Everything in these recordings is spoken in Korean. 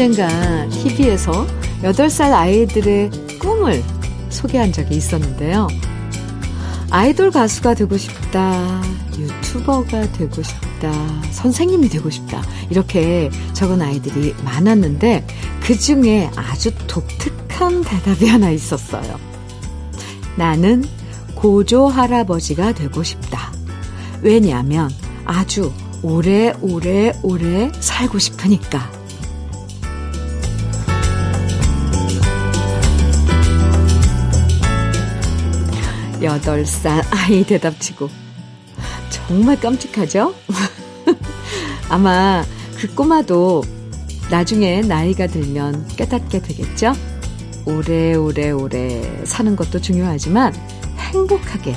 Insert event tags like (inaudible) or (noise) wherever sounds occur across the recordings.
언젠가 TV에서 8살 아이들의 꿈을 소개한 적이 있었는데요. 아이돌 가수가 되고 싶다, 유튜버가 되고 싶다, 선생님이 되고 싶다, 이렇게 적은 아이들이 많았는데, 그 중에 아주 독특한 대답이 하나 있었어요. 나는 고조 할아버지가 되고 싶다. 왜냐면 아주 오래, 오래, 오래 살고 싶으니까. 여덟 살 아이 대답치고 정말 깜찍하죠? (laughs) 아마 그 꼬마도 나중에 나이가 들면 깨닫게 되겠죠? 오래오래 오래 오래 사는 것도 중요하지만 행복하게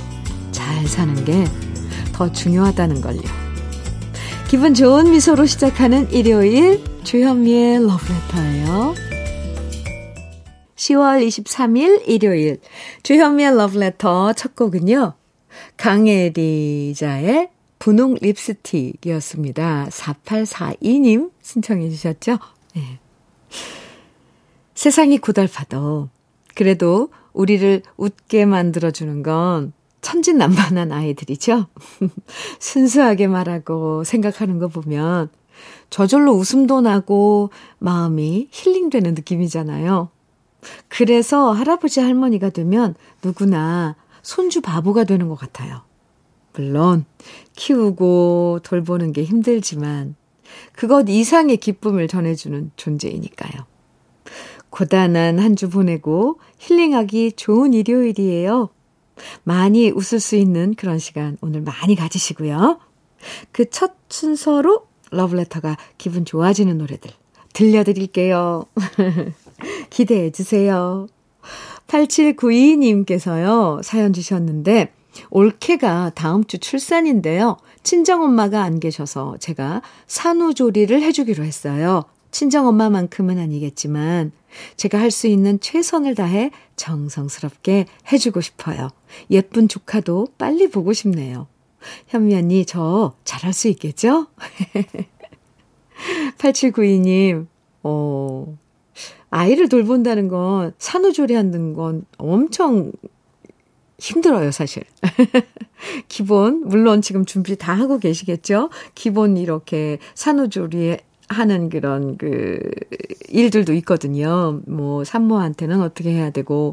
잘 사는 게 더 중요하다는 걸요. 기분 좋은 미소로 시작하는 일요일 주현미의 러브레터예요. 10월 23일 일요일 주현미의 러브레터 첫 곡은요. 강혜리자의 분홍 립스틱이었습니다. 4842님 신청해 주셨죠? 네. 세상이 고달파도 그래도 우리를 웃게 만들어주는 건 천진난만한 아이들이죠. (laughs) 순수하게 말하고 생각하는 거 보면 저절로 웃음도 나고 마음이 힐링되는 느낌이잖아요. 그래서 할아버지 할머니가 되면 누구나 손주 바보가 되는 것 같아요. 물론 키우고 돌보는 게 힘들지만 그것 이상의 기쁨을 전해주는 존재이니까요. 고단한 한 주 보내고 힐링하기 좋은 일요일이에요. 많이 웃을 수 있는 그런 시간 오늘 많이 가지시고요. 그 첫 순서로 러브레터가 기분 좋아지는 노래들 들려드릴게요. (laughs) 기대해 주세요. 8792님께서요, 사연 주셨는데, 올케가 다음 주 출산인데요. 친정엄마가 안 계셔서 제가 산후조리를 해주기로 했어요. 친정엄마만큼은 아니겠지만, 제가 할 수 있는 최선을 다해 정성스럽게 해주고 싶어요. 예쁜 조카도 빨리 보고 싶네요. 현미 언니, 저 잘할 수 있겠죠? (laughs) 8792님, 어, 아이를 돌본다는 건, 산후조리 하는 건 엄청 힘들어요, 사실. (laughs) 기본, 물론 지금 준비 다 하고 계시겠죠? 기본 이렇게 산후조리 하는 그런 그 일들도 있거든요. 뭐 산모한테는 어떻게 해야 되고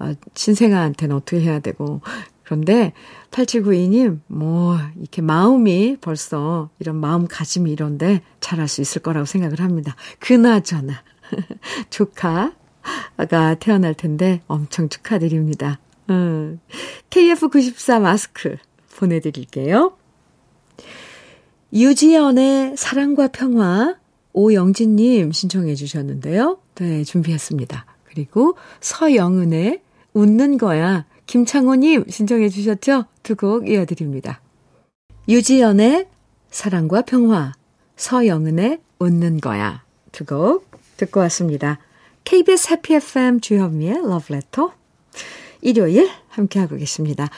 아, 신생아한테는 어떻게 해야 되고 그런데 8792님 뭐 이렇게 마음이 벌써 이런 마음가짐이 이런데 잘할 수 있을 거라고 생각을 합니다. 그나저나 (laughs) 조카가 태어날 텐데 엄청 축하드립니다. 음, KF94 마스크 보내드릴게요. 유지연의 사랑과 평화 오영진님 신청해 주셨는데요. 네, 준비했습니다. 그리고 서영은의 웃는 거야 김창호님 신청해 주셨죠? 두 곡 이어드립니다. 유지연의 사랑과 평화 서영은의 웃는 거야 두 곡 듣고 왔습니다. KBS 해피 FM 주현미의 러브레터 일요일 함께하고 계십니다.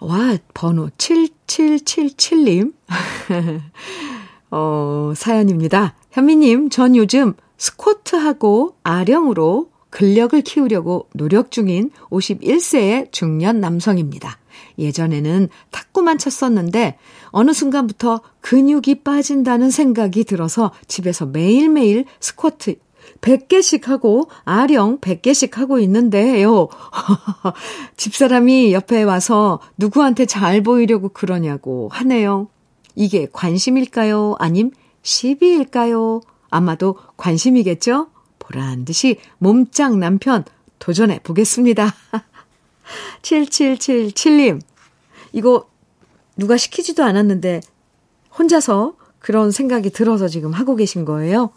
와, 번호 7777님. (laughs) 어, 사연입니다. 현미님, 전 요즘 스쿼트하고 아령으로 근력을 키우려고 노력 중인 51세의 중년 남성입니다. 예전에는 탁구만 쳤었는데 어느 순간부터 근육이 빠진다는 생각이 들어서 집에서 매일매일 스쿼트 100개씩 하고 아령 100개씩 하고 있는데요. (laughs) 집사람이 옆에 와서 누구한테 잘 보이려고 그러냐고 하네요. 이게 관심일까요? 아님 시비일까요? 아마도 관심이겠죠? 보란 듯이 몸짱 남편 도전해 보겠습니다. (laughs) 7777님, 이거 누가 시키지도 않았는데 혼자서 그런 생각이 들어서 지금 하고 계신 거예요?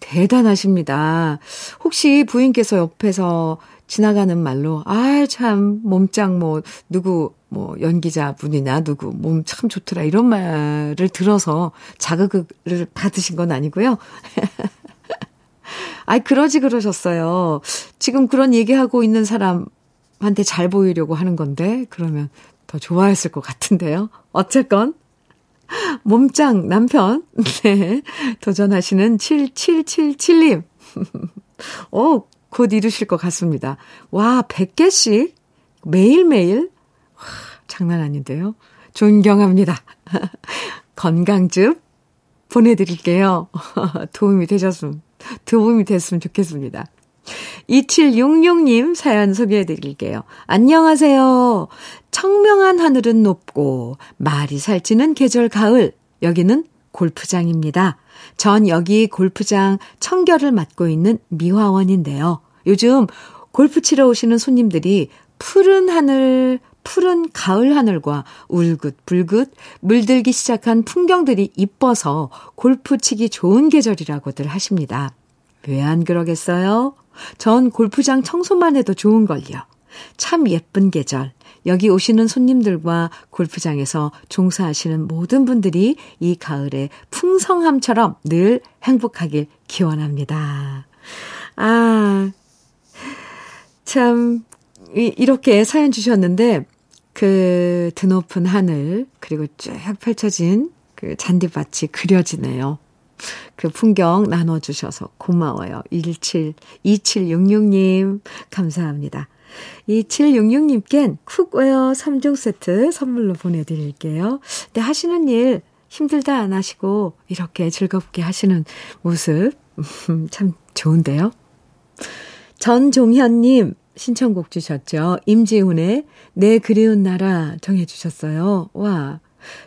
대단하십니다. 혹시 부인께서 옆에서 지나가는 말로, 아, 참, 몸짱 뭐, 누구, 뭐, 연기자 분이나 누구, 몸 참 좋더라, 이런 말을 들어서 자극을 받으신 건 아니고요. (laughs) 아이, 그러지 그러셨어요. 지금 그런 얘기하고 있는 사람 한테 잘 보이려고 하는 건데, 그러면 더 좋아했을 것 같은데요. 어쨌건, 몸짱 남편. 네. 도전하시는 7777님. (laughs) 오, 곧 이루실 것 같습니다. 와, 100개씩 매일매일? 와, 장난 아닌데요. 존경합니다. (laughs) 건강즙 보내드릴게요. (laughs) 도움이 되셨으면, 도움이 됐으면 좋겠습니다. 2766님 사연 소개해 드릴게요. 안녕하세요. 청명한 하늘은 높고 말이 살찌는 계절 가을. 여기는 골프장입니다. 전 여기 골프장 청결을 맡고 있는 미화원인데요. 요즘 골프 치러 오시는 손님들이 푸른 하늘, 푸른 가을 하늘과 울긋불긋 물들기 시작한 풍경들이 이뻐서 골프 치기 좋은 계절이라고들 하십니다. 왜 안 그러겠어요? 전 골프장 청소만 해도 좋은걸요. 참 예쁜 계절. 여기 오시는 손님들과 골프장에서 종사하시는 모든 분들이 이 가을의 풍성함처럼 늘 행복하길 기원합니다. 아, 참, 이렇게 사연 주셨는데, 그 드높은 하늘, 그리고 쭉 펼쳐진 그 잔디밭이 그려지네요. 그 풍경 나눠주셔서 고마워요. 17, 2766님, 감사합니다. 2766님껜 cookware 3종 세트 선물로 보내드릴게요. 근데 하시는 일 힘들다 안 하시고 이렇게 즐겁게 하시는 모습, 참 좋은데요. 전종현님, 신청곡 주셨죠. 임지훈의 내 그리운 나라 정해주셨어요. 와,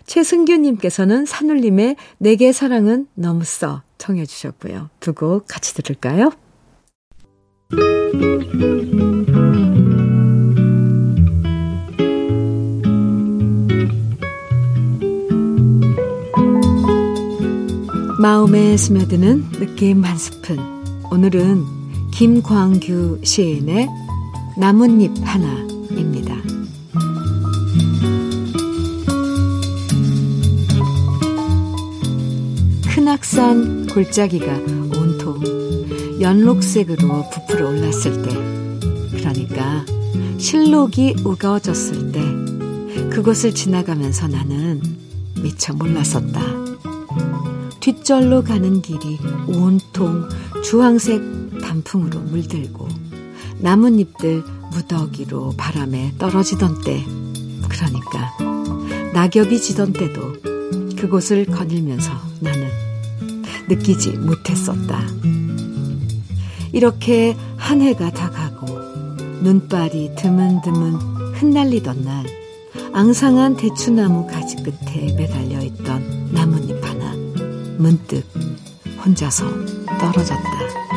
최승규님께서는 산울림의 내게 사랑은 너무 써 청해 주셨고요. 두 곡 같이 들을까요? 마음에 스며드는 느낌 한 스푼. 오늘은 김광규 시인의 나뭇잎 하나입니다. 큰악산 골짜기가 온통 연록색으로 부풀어 올랐을 때, 그러니까 실록이 우거졌을 때, 그곳을 지나가면서 나는 미처 몰랐었다. 뒷절로 가는 길이 온통 주황색 단풍으로 물들고 나뭇잎들 무더기로 바람에 떨어지던 때, 그러니까 낙엽이 지던 때도 그곳을 거닐면서 나는 느끼지 못했었다. 이렇게 한 해가 다 가고 눈발이 드문드문 흩날리던 날 앙상한 대추나무 가지 끝에 매달려 있던 나뭇잎 하나 문득 혼자서 떨어졌다.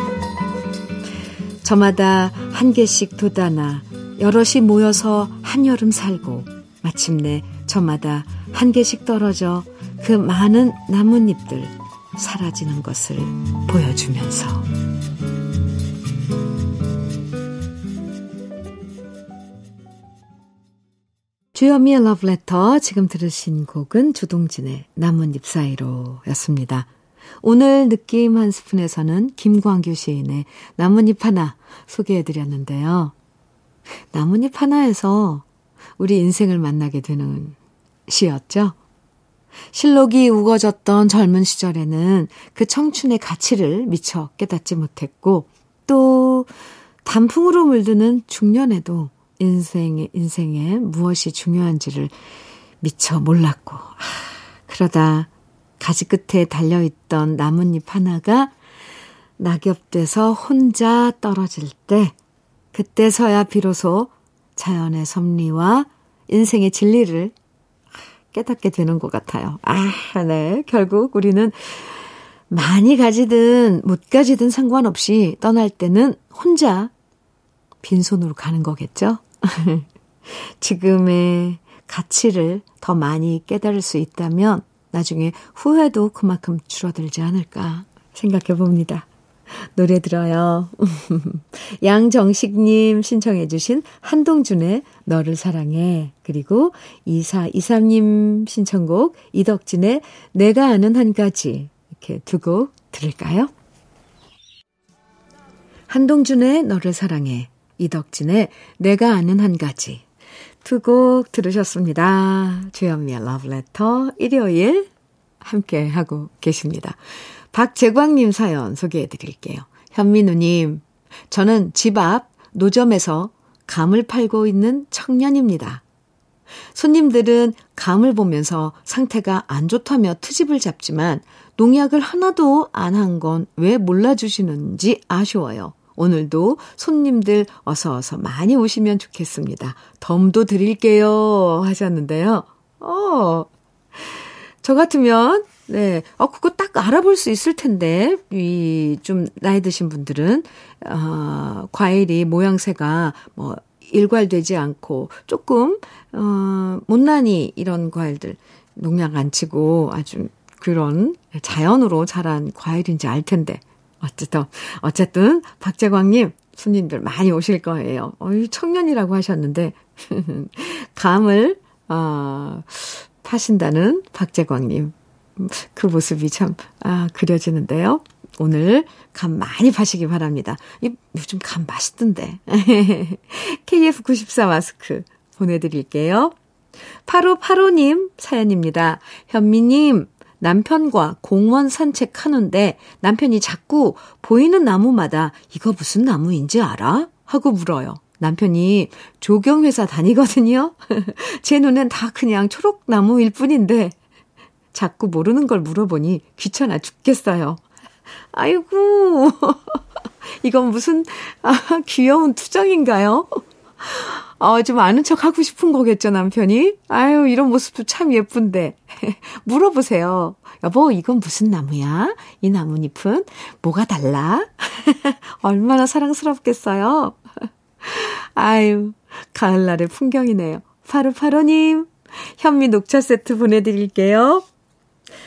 저마다 한 개씩 돋아나 여럿이 모여서 한여름 살고 마침내 저마다 한 개씩 떨어져 그 많은 나뭇잎들 사라지는 것을 보여주면서 주여미의 러브레터 지금 들으신 곡은 주동진의 나뭇잎 사이로 였습니다. 오늘 느낌 한 스푼에서는 김광규 시인의 나뭇잎 하나 소개해드렸는데요. 나뭇잎 하나에서 우리 인생을 만나게 되는 시였죠. 실록이 우거졌던 젊은 시절에는 그 청춘의 가치를 미처 깨닫지 못했고 또 단풍으로 물드는 중년에도 인생의 인생에 무엇이 중요한지를 미처 몰랐고 아, 그러다 가지 끝에 달려 있던 나뭇잎 하나가 낙엽돼서 혼자 떨어질 때 그때서야 비로소 자연의 섭리와 인생의 진리를 깨닫게 되는 것 같아요. 아, 네. 결국 우리는 많이 가지든 못 가지든 상관없이 떠날 때는 혼자 빈손으로 가는 거겠죠? (laughs) 지금의 가치를 더 많이 깨달을 수 있다면 나중에 후회도 그만큼 줄어들지 않을까 생각해 봅니다. (laughs) 노래 들어요. (laughs) 양정식님 신청해주신 한동준의 너를 사랑해. 그리고 2423님 신청곡 이덕진의 내가 아는 한 가지. 이렇게 두 곡 들을까요? 한동준의 너를 사랑해. 이덕진의 내가 아는 한 가지. 두 곡 들으셨습니다. 주현미의 러브레터 일요일 함께 하고 계십니다. 박재광님 사연 소개해 드릴게요. 현민우님, 저는 집 앞 노점에서 감을 팔고 있는 청년입니다. 손님들은 감을 보면서 상태가 안 좋다며 트집을 잡지만 농약을 하나도 안 한 건 왜 몰라주시는지 아쉬워요. 오늘도 손님들 어서 어서 많이 오시면 좋겠습니다. 덤도 드릴게요. 하셨는데요. 어, 저 같으면, 네, 어, 그거 딱 알아볼 수 있을 텐데, 이, 좀, 나이 드신 분들은, 어, 과일이 모양새가 뭐, 일괄되지 않고, 조금, 어, 못난이 이런 과일들, 농약 안 치고 아주 그런 자연으로 자란 과일인지 알 텐데, 어쨌든, 어쨌든, 박재광님, 손님들 많이 오실 거예요. 어이, 청년이라고 하셨는데, (laughs) 감을, 어, 파신다는 박재광님. 그 모습이 참, 아, 그려지는데요. 오늘 감 많이 파시기 바랍니다. 이, 요즘 감 맛있던데. (laughs) KF94 마스크 보내드릴게요. 8585님 사연입니다. 현미님, 남편과 공원 산책하는데 남편이 자꾸 보이는 나무마다 이거 무슨 나무인지 알아? 하고 물어요. 남편이 조경회사 다니거든요. (laughs) 제 눈엔 다 그냥 초록나무일 뿐인데 자꾸 모르는 걸 물어보니 귀찮아 죽겠어요. 아이고, (laughs) 이건 무슨 아, 귀여운 투정인가요? 어, 좀 아는 척 하고 싶은 거겠죠, 남편이? 아유, 이런 모습도 참 예쁜데. (laughs) 물어보세요. 여보, 이건 무슨 나무야? 이 나뭇잎은 뭐가 달라? (laughs) 얼마나 사랑스럽겠어요? 아유, 가을날의 풍경이네요. 파루파루님, 현미 녹차 세트 보내드릴게요.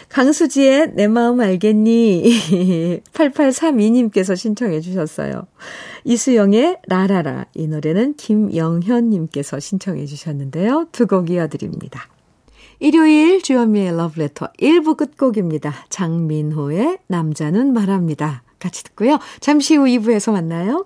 강수지의 내 마음 알겠니? (laughs) 8832님께서 신청해 주셨어요. 이수영의 라라라. 이 노래는 김영현님께서 신청해 주셨는데요. 두 곡 이어드립니다. 일요일 주현미의 러브레터 1부 끝곡입니다. 장민호의 남자는 말합니다. 같이 듣고요. 잠시 후 2부에서 만나요.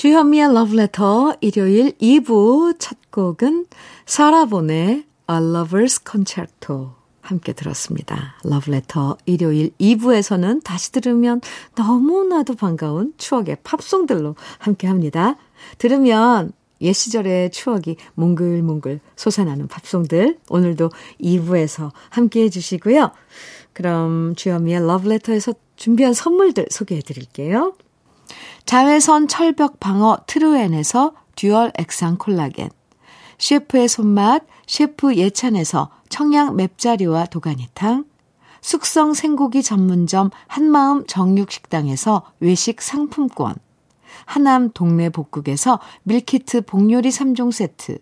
주현미의 Love Letter 일요일 2부 첫 곡은 사라본의 A Lover's Concerto 함께 들었습니다. Love Letter 일요일 2부에서는 다시 들으면 너무나도 반가운 추억의 팝송들로 함께 합니다. 들으면 옛 시절의 추억이 몽글몽글 솟아나는 팝송들 오늘도 2부에서 함께 해주시고요. 그럼 주현미의 러브레터에서 준비한 선물들 소개해 드릴게요. 자외선 철벽 방어 트루엔에서 dual 액상 콜라겐 셰프의 손맛 셰프 예찬에서 청양 맵자리와 도가니탕 숙성 생고기 전문점 한마음 정육식당에서 외식 상품권 하남 동네 복국에서 밀키트 복요리 3종 세트,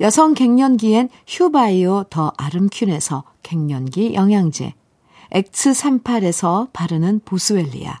여성 갱년기엔 휴바이오 더 아름퀸에서 갱년기 영양제, X38에서 바르는 보스웰리아,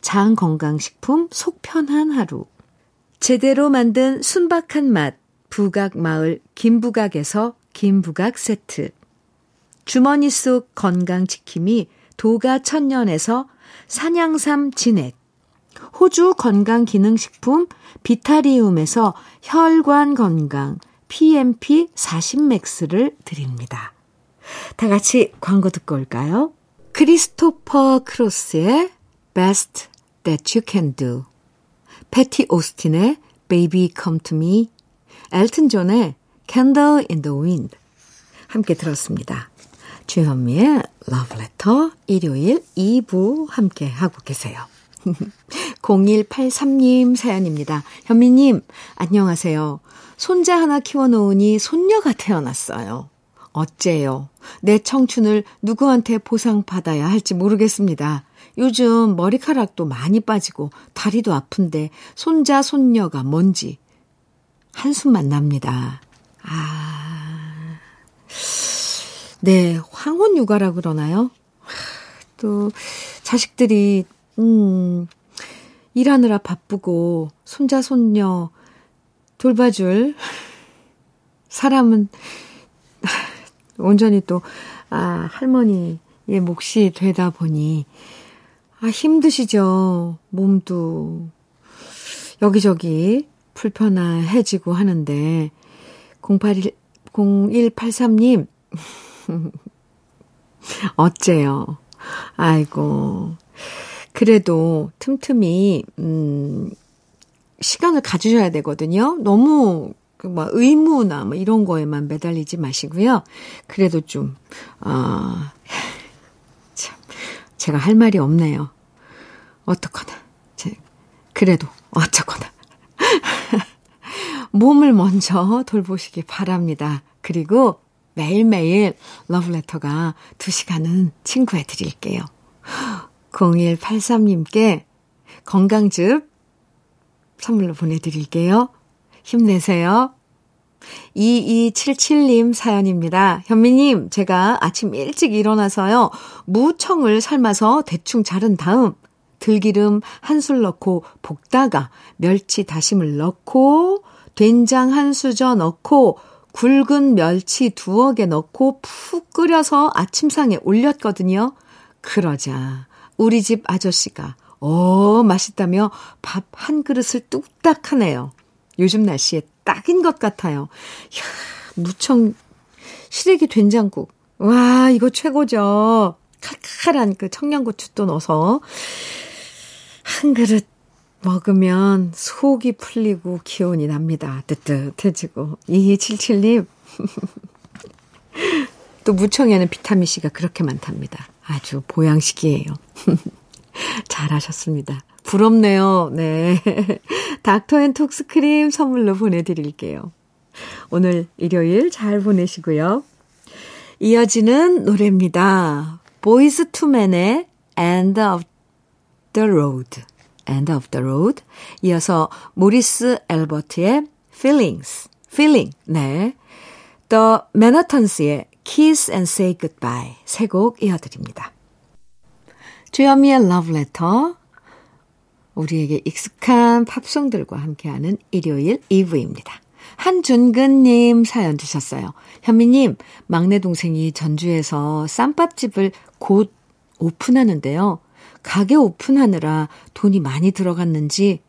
장건강식품 속편한 하루. 제대로 만든 순박한 맛 부각마을 김부각에서 김부각 세트. 주머니 속 건강지킴이 도가천년에서 산양삼 진액. 호주 건강기능식품 비타리움에서 혈관 건강 PMP 40맥스를 드립니다. 다 같이 광고 듣고 올까요? 크리스토퍼 크로스의 Best That You Can Do 패티 오스틴의 Baby Come To Me 엘튼 존의 Candle in the Wind 함께 들었습니다. 주현미의 Love Letter 일요일 2부 함께 하고 계세요. (laughs) 0183님 사연입니다. 현미님, 안녕하세요. 손자 하나 키워놓으니 손녀가 태어났어요. 어째요? 내 청춘을 누구한테 보상받아야 할지 모르겠습니다. 요즘 머리카락도 많이 빠지고 다리도 아픈데 손자, 손녀가 뭔지 한숨만 납니다. 아, 네, 황혼 육아라 그러나요? 또, 자식들이 음, 일하느라 바쁘고, 손자, 손녀 돌봐줄 사람은 온전히 또, 아, 할머니의 몫이 되다 보니, 아, 힘드시죠. 몸도 여기저기 불편해지고 하는데, 081, 0183님, (laughs) 어째요? 아이고. 그래도 틈틈이, 음, 시간을 가지셔야 되거든요. 너무, 그 뭐, 의무나 뭐 이런 거에만 매달리지 마시고요. 그래도 좀, 아, 어, (laughs) 참, 제가 할 말이 없네요. 어떡하나. 제, 그래도, 어쩌거나. (laughs) 몸을 먼저 돌보시기 바랍니다. 그리고 매일매일 러브레터가 2시간은 친구해 드릴게요. (gasps) 0183님께 건강즙 선물로 보내드릴게요. 힘내세요. 2277님 사연입니다. 현미님, 제가 아침 일찍 일어나서요, 무청을 삶아서 대충 자른 다음, 들기름 한 술 넣고 볶다가 멸치 다심을 넣고, 된장 한 수저 넣고, 굵은 멸치 두어 개 넣고 푹 끓여서 아침상에 올렸거든요. 그러자 우리 집 아저씨가 어 맛있다며 밥 한 그릇을 뚝딱 하네요. 요즘 날씨에 딱인 것 같아요. 이야, 무청 시래기 된장국. 와, 이거 최고죠. 칼칼한 그 청양고추도 넣어서 한 그릇 먹으면 속이 풀리고 기운이 납니다. 뜨뜻해지고. 2277님. (laughs) 또 무청에는 비타민C가 그렇게 많답니다. 아주 보양식이에요. (laughs) 잘하셨습니다. 부럽네요. 네. (laughs) 닥터 앤 톡스 크림 선물로 보내드릴게요. 오늘 일요일 잘 보내시고요. 이어지는 노래입니다. 보이즈 투맨의 End of the Road. End of the Road. 이어서 모리스 엘버트의 Feelings. Feeling. 네. The Manhattans의 Kiss and Say Goodbye. 세 곡 이어드립니다. 주현미의 Love Letter. 우리에게 익숙한 팝송들과 함께하는 일요일 2부입니다. 한준근님 사연 주셨어요. 현미님, 막내 동생이 전주에서 쌈밥집을 곧 오픈하는데요. 가게 오픈하느라 돈이 많이 들어갔는지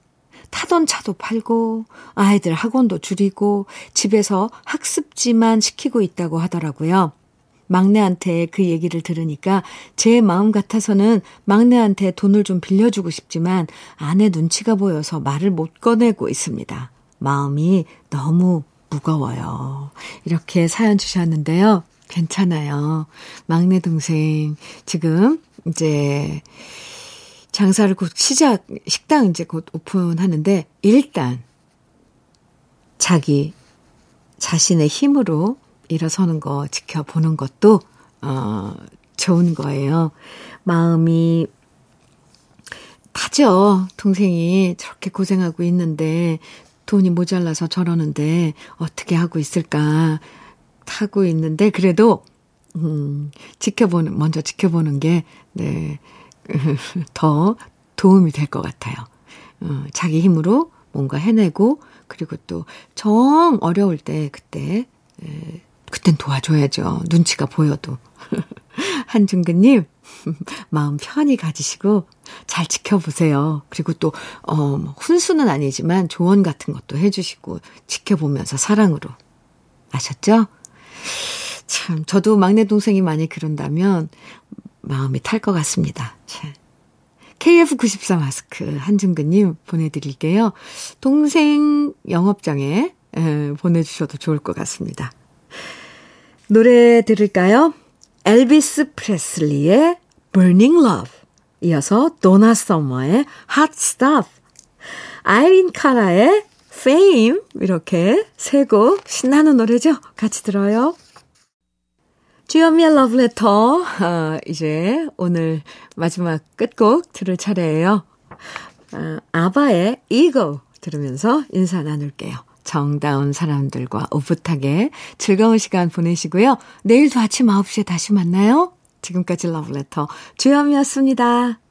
타던 차도 팔고 아이들 학원도 줄이고 집에서 학습지만 시키고 있다고 하더라고요. 막내한테 그 얘기를 들으니까 제 마음 같아서는 막내한테 돈을 좀 빌려주고 싶지만 아내 눈치가 보여서 말을 못 꺼내고 있습니다. 마음이 너무 무거워요. 이렇게 사연 주셨는데요. 괜찮아요. 막내 동생 지금 이제 장사를 곧 시작, 식당 이제 곧 오픈하는데, 일단, 자기 자신의 힘으로 일어서는 거 지켜보는 것도, 어, 좋은 거예요. 마음이 타죠. 동생이 저렇게 고생하고 있는데, 돈이 모자라서 저러는데, 어떻게 하고 있을까. 하고 있는데, 그래도, 음, 지켜보는, 먼저 지켜보는 게, 네, (laughs) 더 도움이 될 것 같아요. 어, 자기 힘으로 뭔가 해내고, 그리고 또, 정 어려울 때, 그때, 에, 그땐 도와줘야죠. 눈치가 보여도. (laughs) 한중근님, (laughs) 마음 편히 가지시고 잘 지켜보세요. 그리고 또, 어, 뭐 훈수는 아니지만 조언 같은 것도 해주시고 지켜보면서 사랑으로. 아셨죠? 참, 저도 막내 동생이 많이 그런다면 마음이 탈 것 같습니다. KF94 마스크 한중근님 보내드릴게요. 동생 영업장에 에, 보내주셔도 좋을 것 같습니다. 노래 들을까요? 엘비스 프레슬리의 Burning Love 이어서 도나 서머의 Hot Stuff 아이린 카라의 Fame 이렇게 세 곡 신나는 노래죠? 같이 들어요. 주현미의 러브레터 어, 이제 오늘 마지막 끝곡 들을 차례예요. 어, 아바의 Ego 들으면서 인사 나눌게요. 정다운 사람들과 오붓하게 즐거운 시간 보내시고요. 내일도 아침 9시에 다시 만나요. 지금까지 러브레터 주현미였습니다.